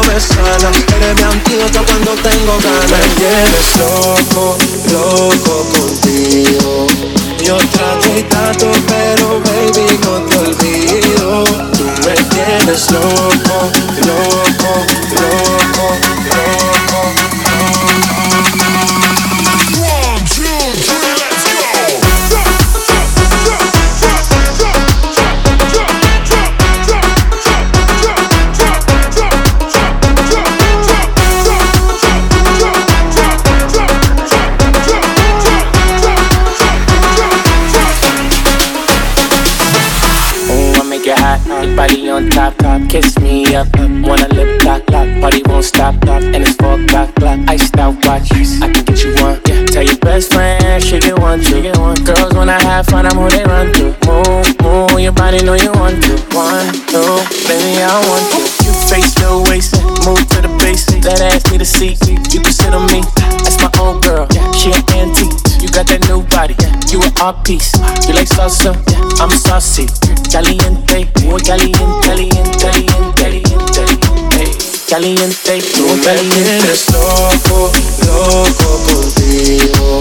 me sana. Eres mi antídoto cuando tengo ganas. Me tienes loco, loco contigo. Yo trato y trato, pero baby no te olvido. Tú me tienes loco, loco, loco. You an art piece. You like salsa, I'm saucy. Caliente, muy caliente, caliente, caliente, caliente. Caliente, tú caliente. Eres loco, loco contigo.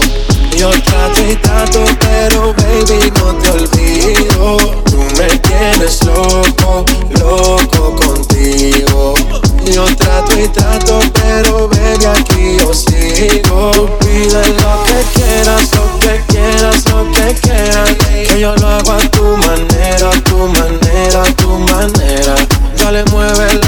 Yo trato y trato, pero baby no te olvido. Tú me tienes loco, loco contigo. Yo trato y trato, pero baby aquí yo sigo. pide lo que quieras. Que yo lo hago a tu manera, tu manera, tu manera. Dale, mueve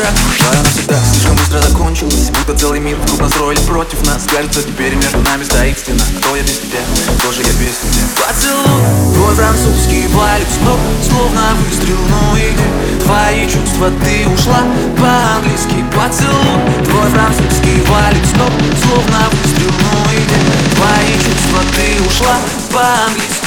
шаг Твоя навсегда слишком быстро закончилась Будто целый мир вдруг настроили против нас. Кажется, теперь между нами стоит стена. Кто я без тебя, кто же я без тебя. Поцелуй, твой французский вальс. Но словно выстрел, ну и твои чувства Ты ушла по-английски. Поцелуй, твой французский вальс. Но словно выстрел, ну и твои чувства Ты ушла по-английски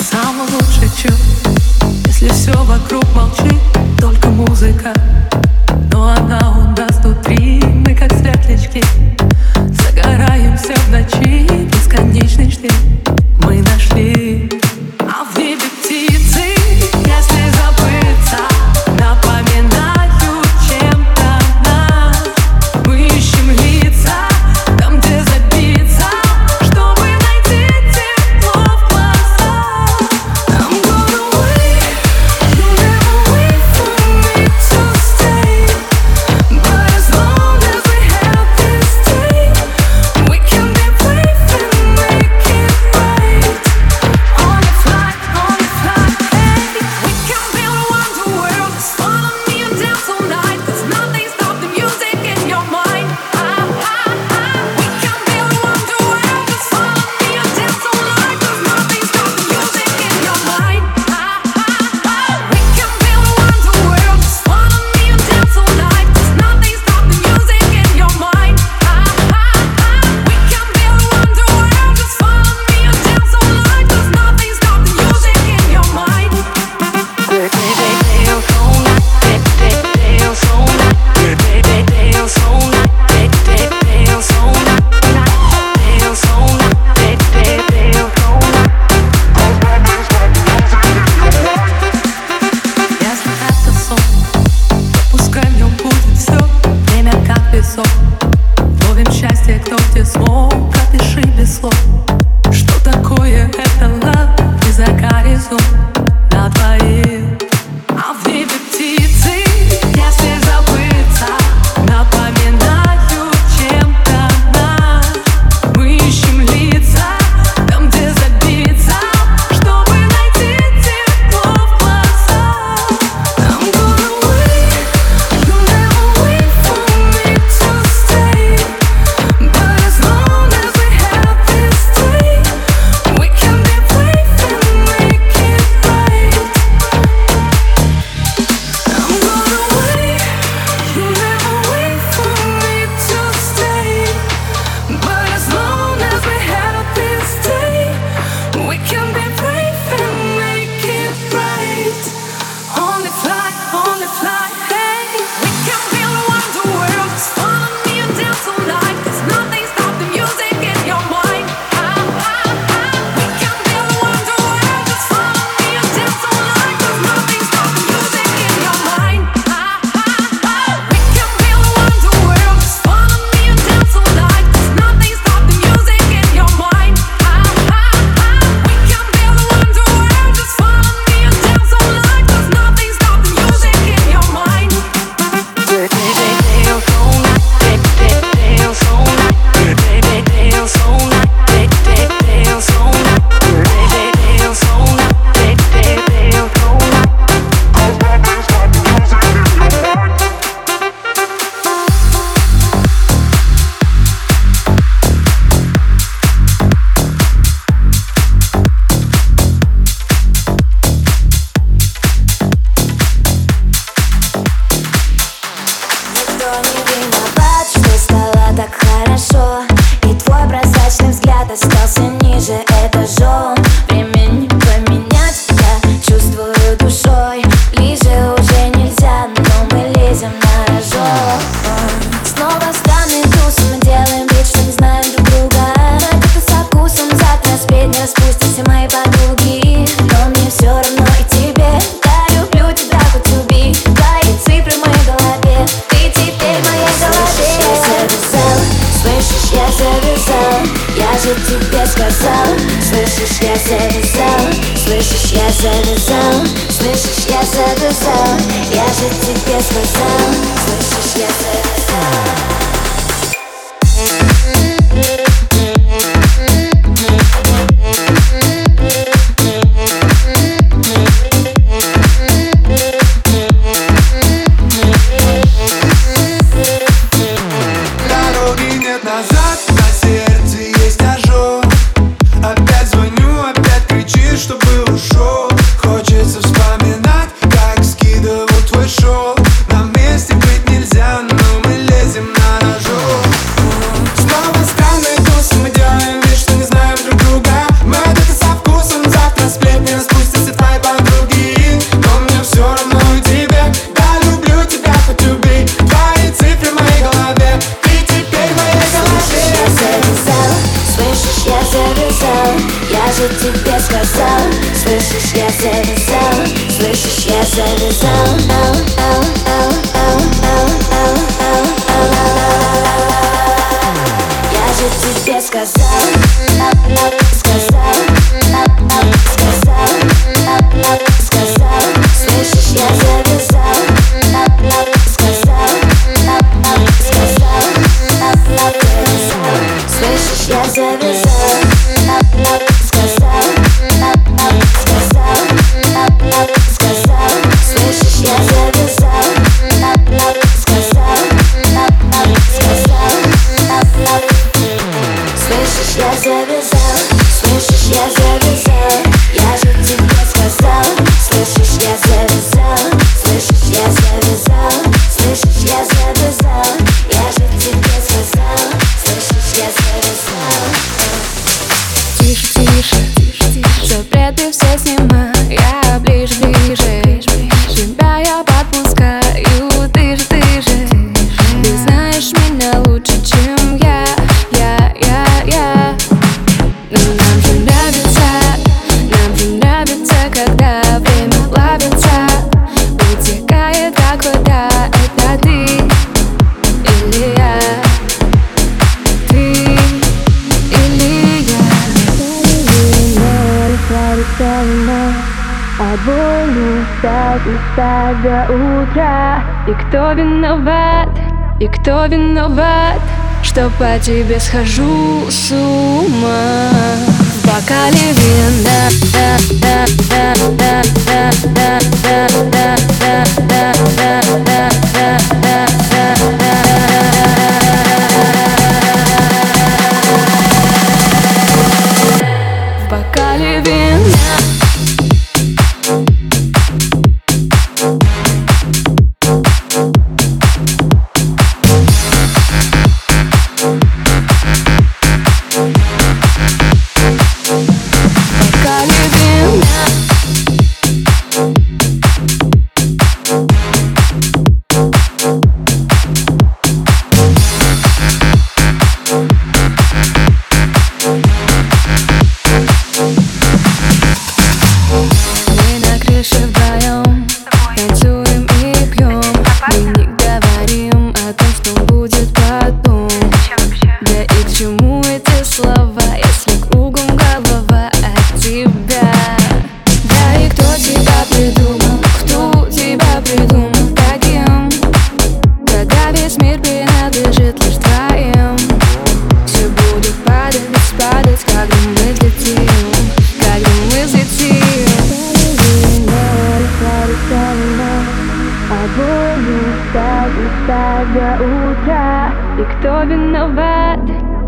Самый лучший чув, если все вокруг молчит, только музыка, но она у внутри, мы как светлячки, загораемся в ночи, бесконечный шлейф, мы нашли тобою встать и встать до утра. И кто виноват, и кто виноват Что по тебе схожу с ума? В бокале вина. да, да, да, до утра. И кто виноват,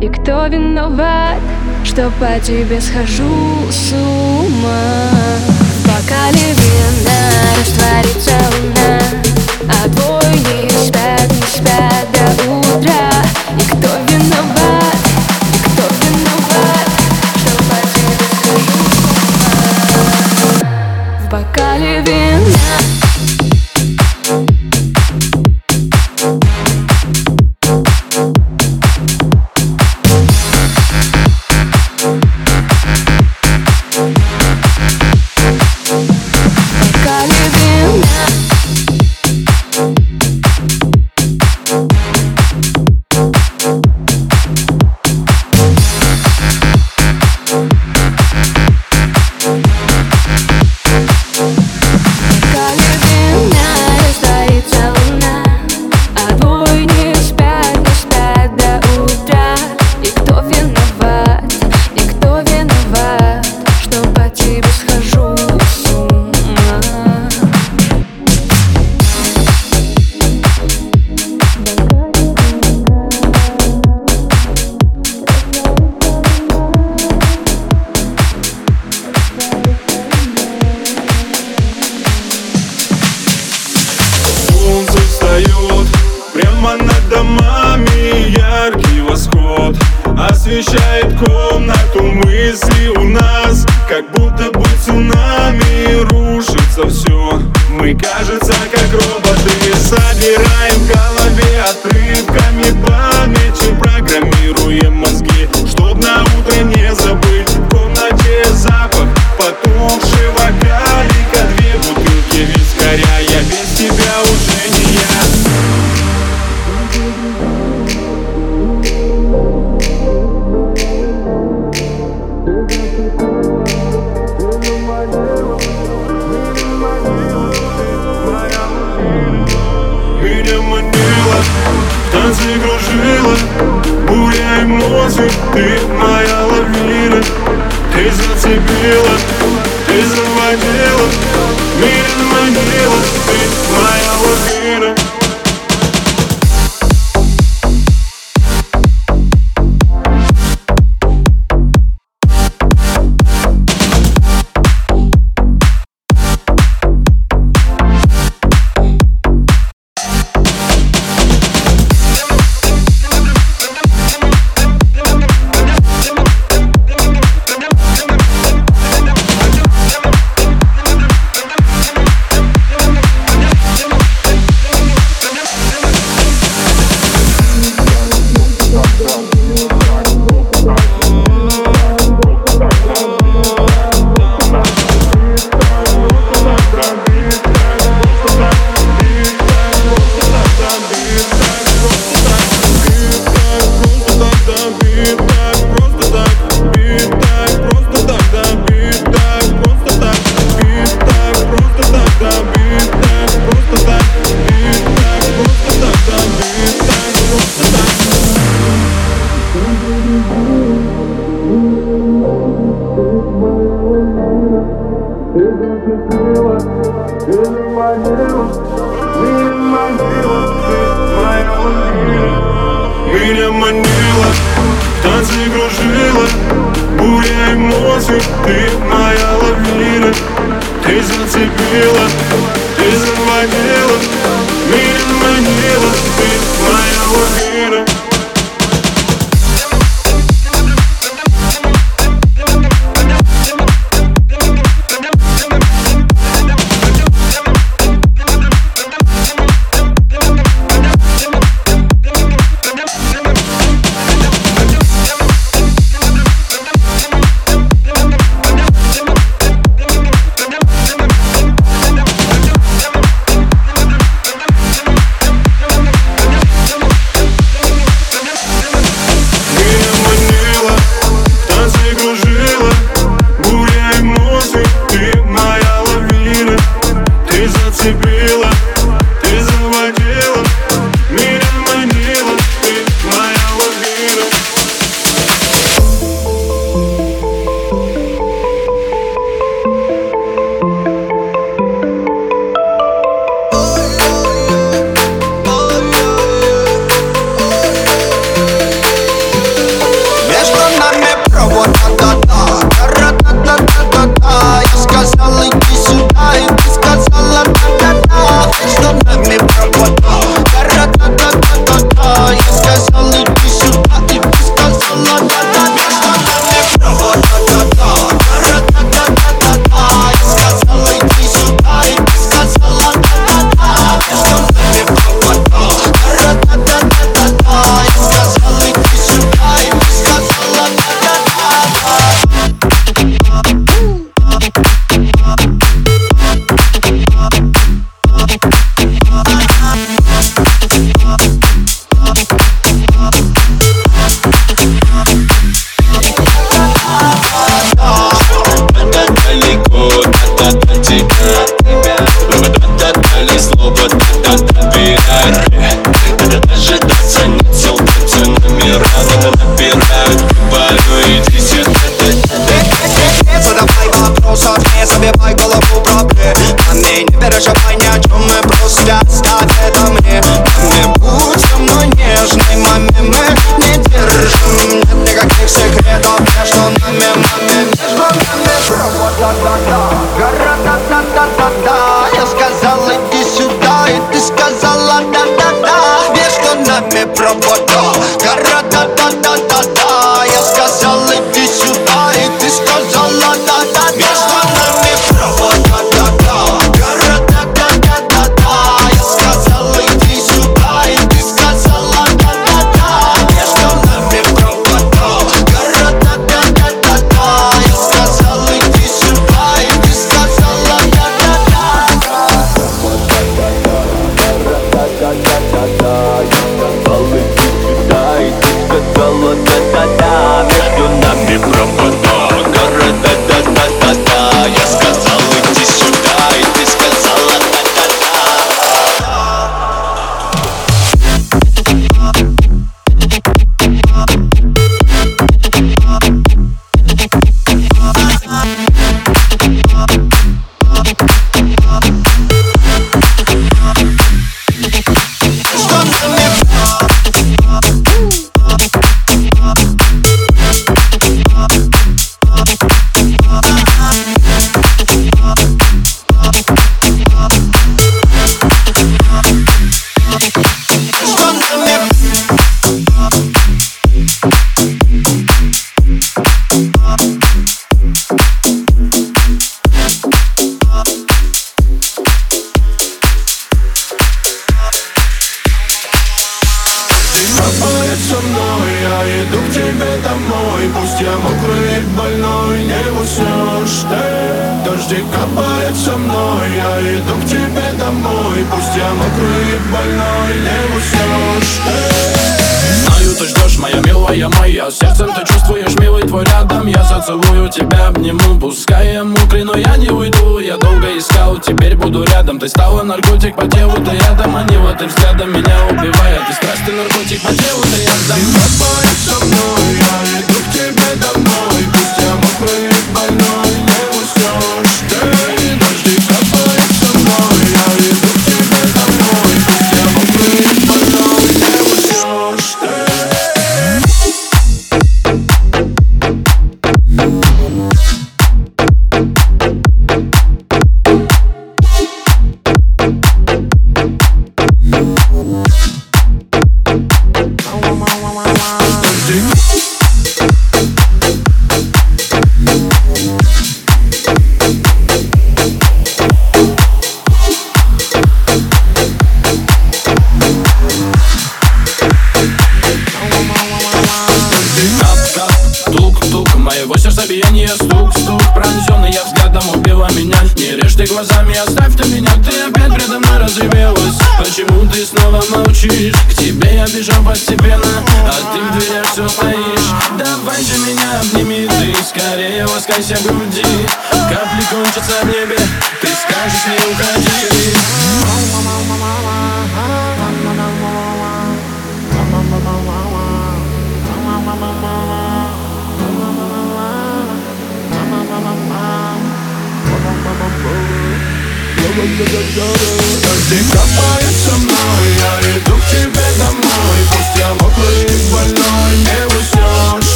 и кто виноват Что по тебе схожу с ума? В бокале вина растворится луна А твой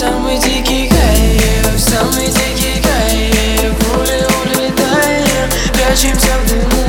самый дикий кайф, самый дикий кайф Пули улетаем, прячемся в дыму.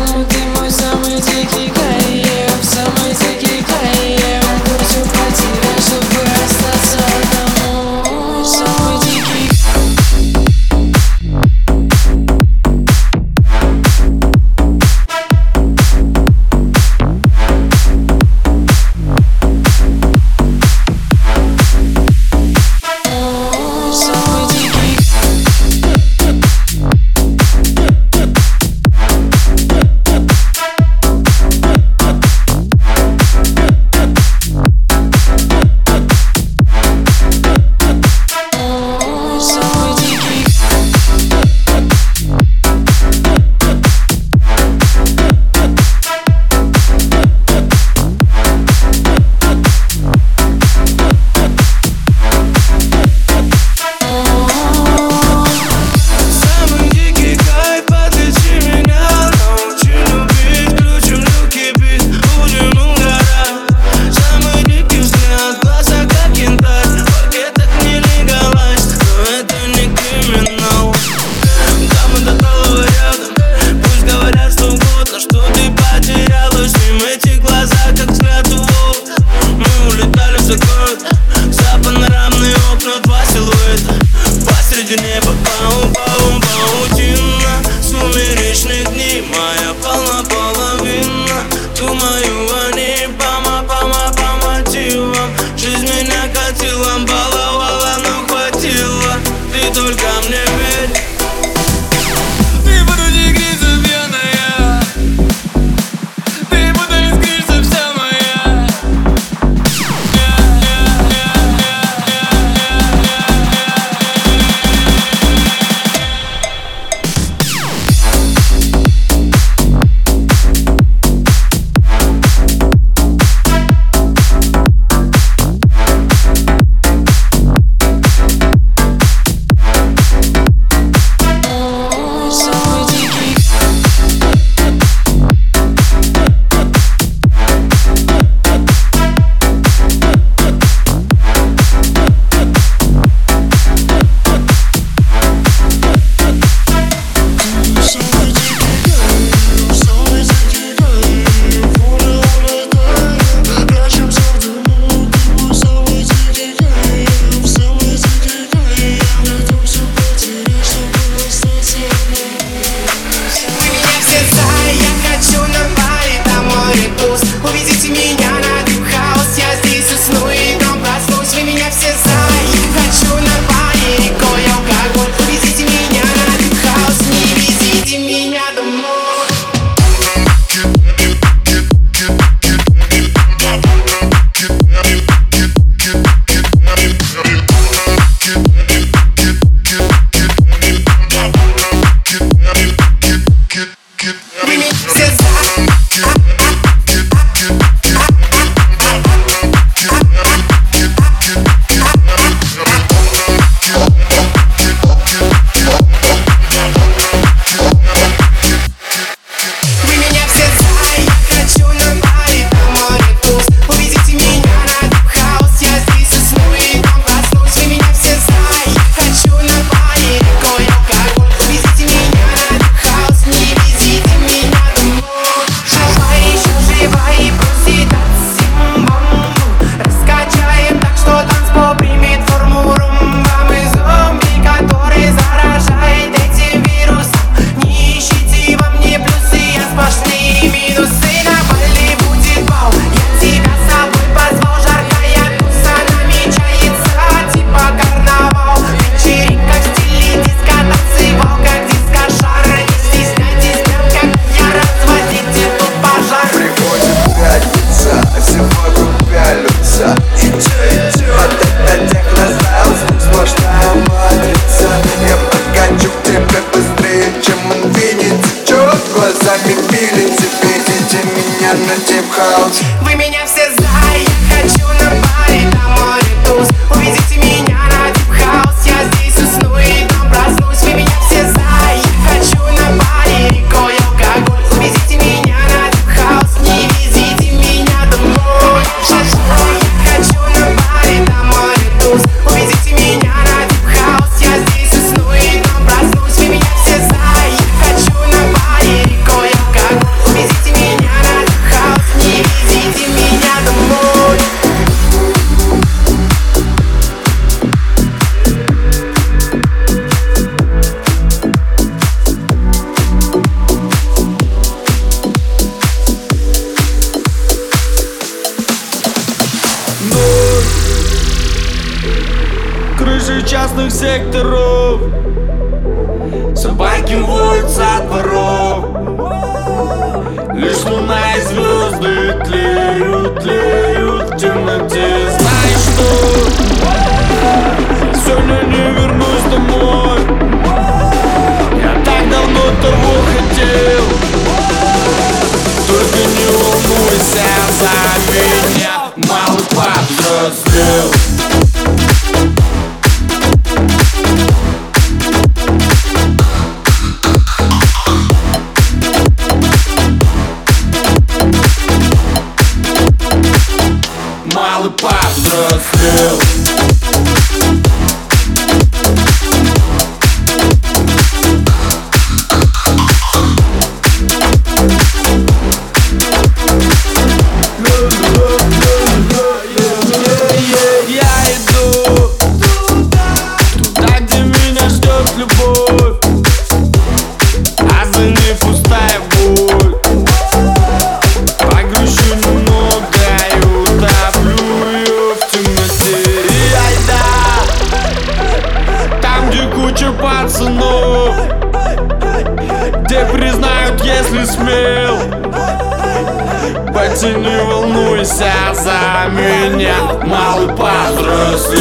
Пати, не волнуйся за меня Малый повзрослел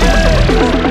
yeah, yeah.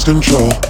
lost control.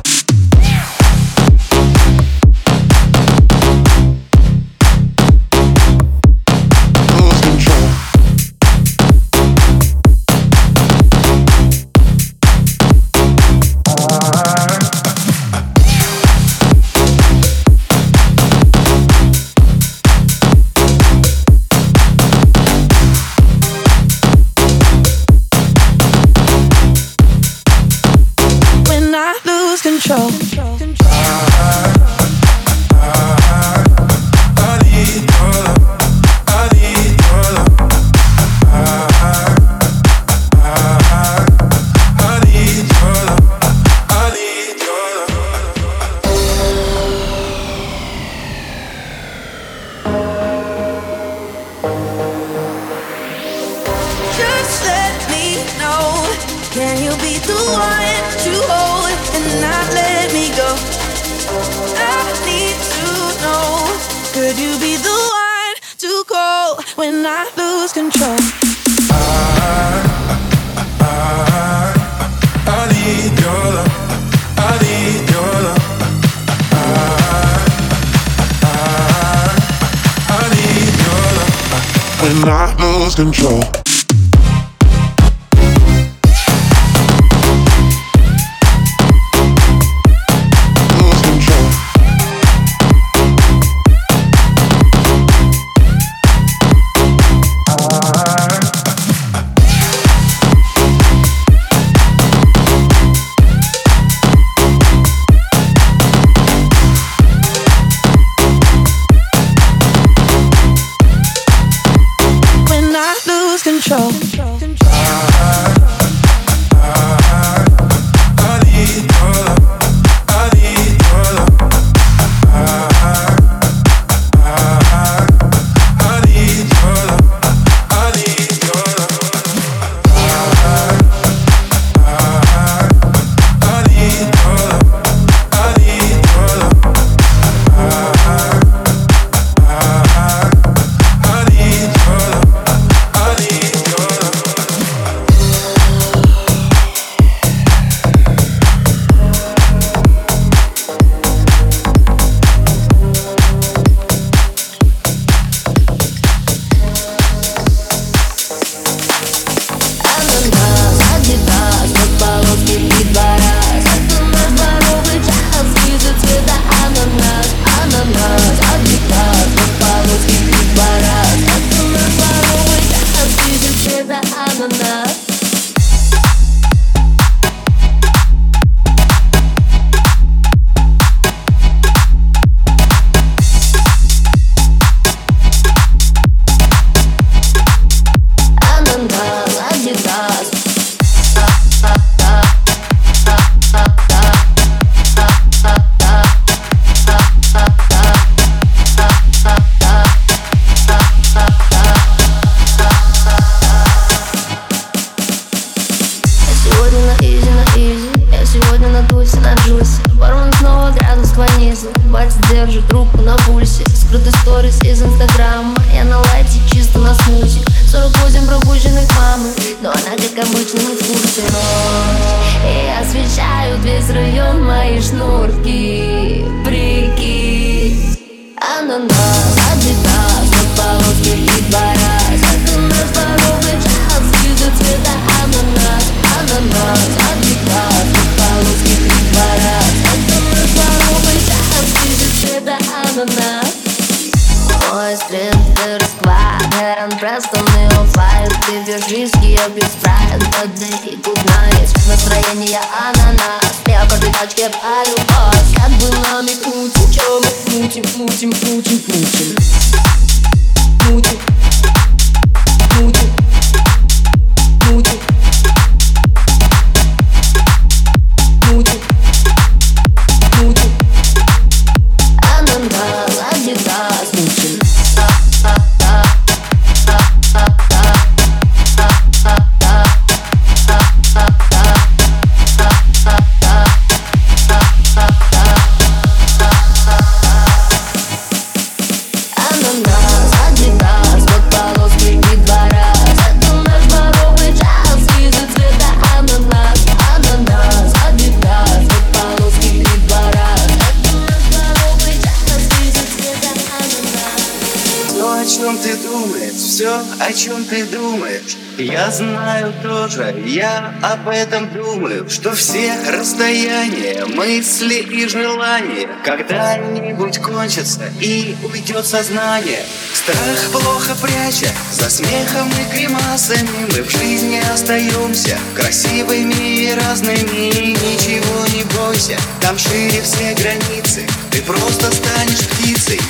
Чем ты думаешь. Я знаю тоже, я об этом думаю Что все расстояния, мысли и желания Когда-нибудь кончатся и уйдет сознание. Страх плохо пряча, за смехом и гримасами Мы в жизни остаемся. Красивыми и разными Ничего не бойся, там шире все границы. Ты просто станешь птицей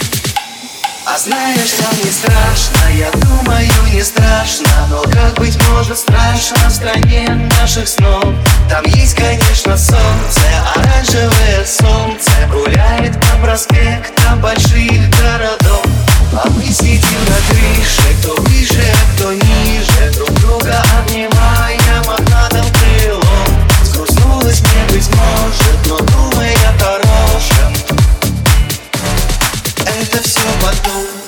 а знаешь, там не страшно, я думаю, не страшно Но как быть может страшно в стране наших снов? Там есть, конечно, солнце, оранжевое солнце Гуляет по проспектам больших городов. А мы сидим на крыше, кто выше, а кто ниже Друг друга обнимая мохнатым крылом. Сгрустнулось мне, быть может, но это все потом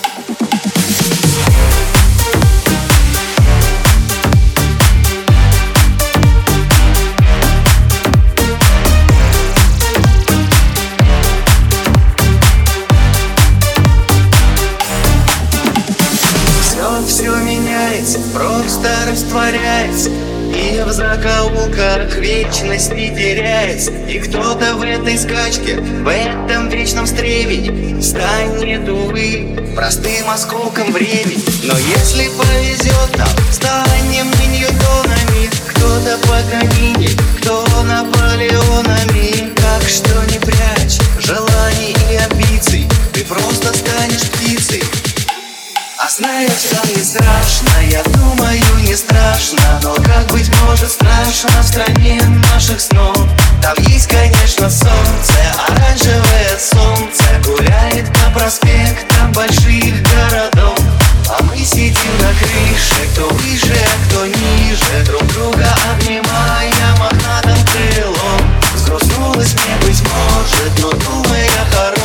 вечность не теряется И кто-то в этой скачке, в этом вечном стремени Станет, увы, простым осколком времени. Но если повезет нам, станем мы Ньютонами Кто-то Паганини, кто Наполеонами. Так что не прячь желаний и амбиций Ты просто станешь птицей а знаешь, там не страшно, я думаю, не страшно Но как быть может страшно в стране наших снов? Там есть, конечно, солнце, оранжевое солнце Гуляет по проспектам больших городов. А мы сидим на крыше, кто выше, а кто ниже. Друг друга обнимая мохнатым крылом. Сгрустнулось мне, быть может, но думай о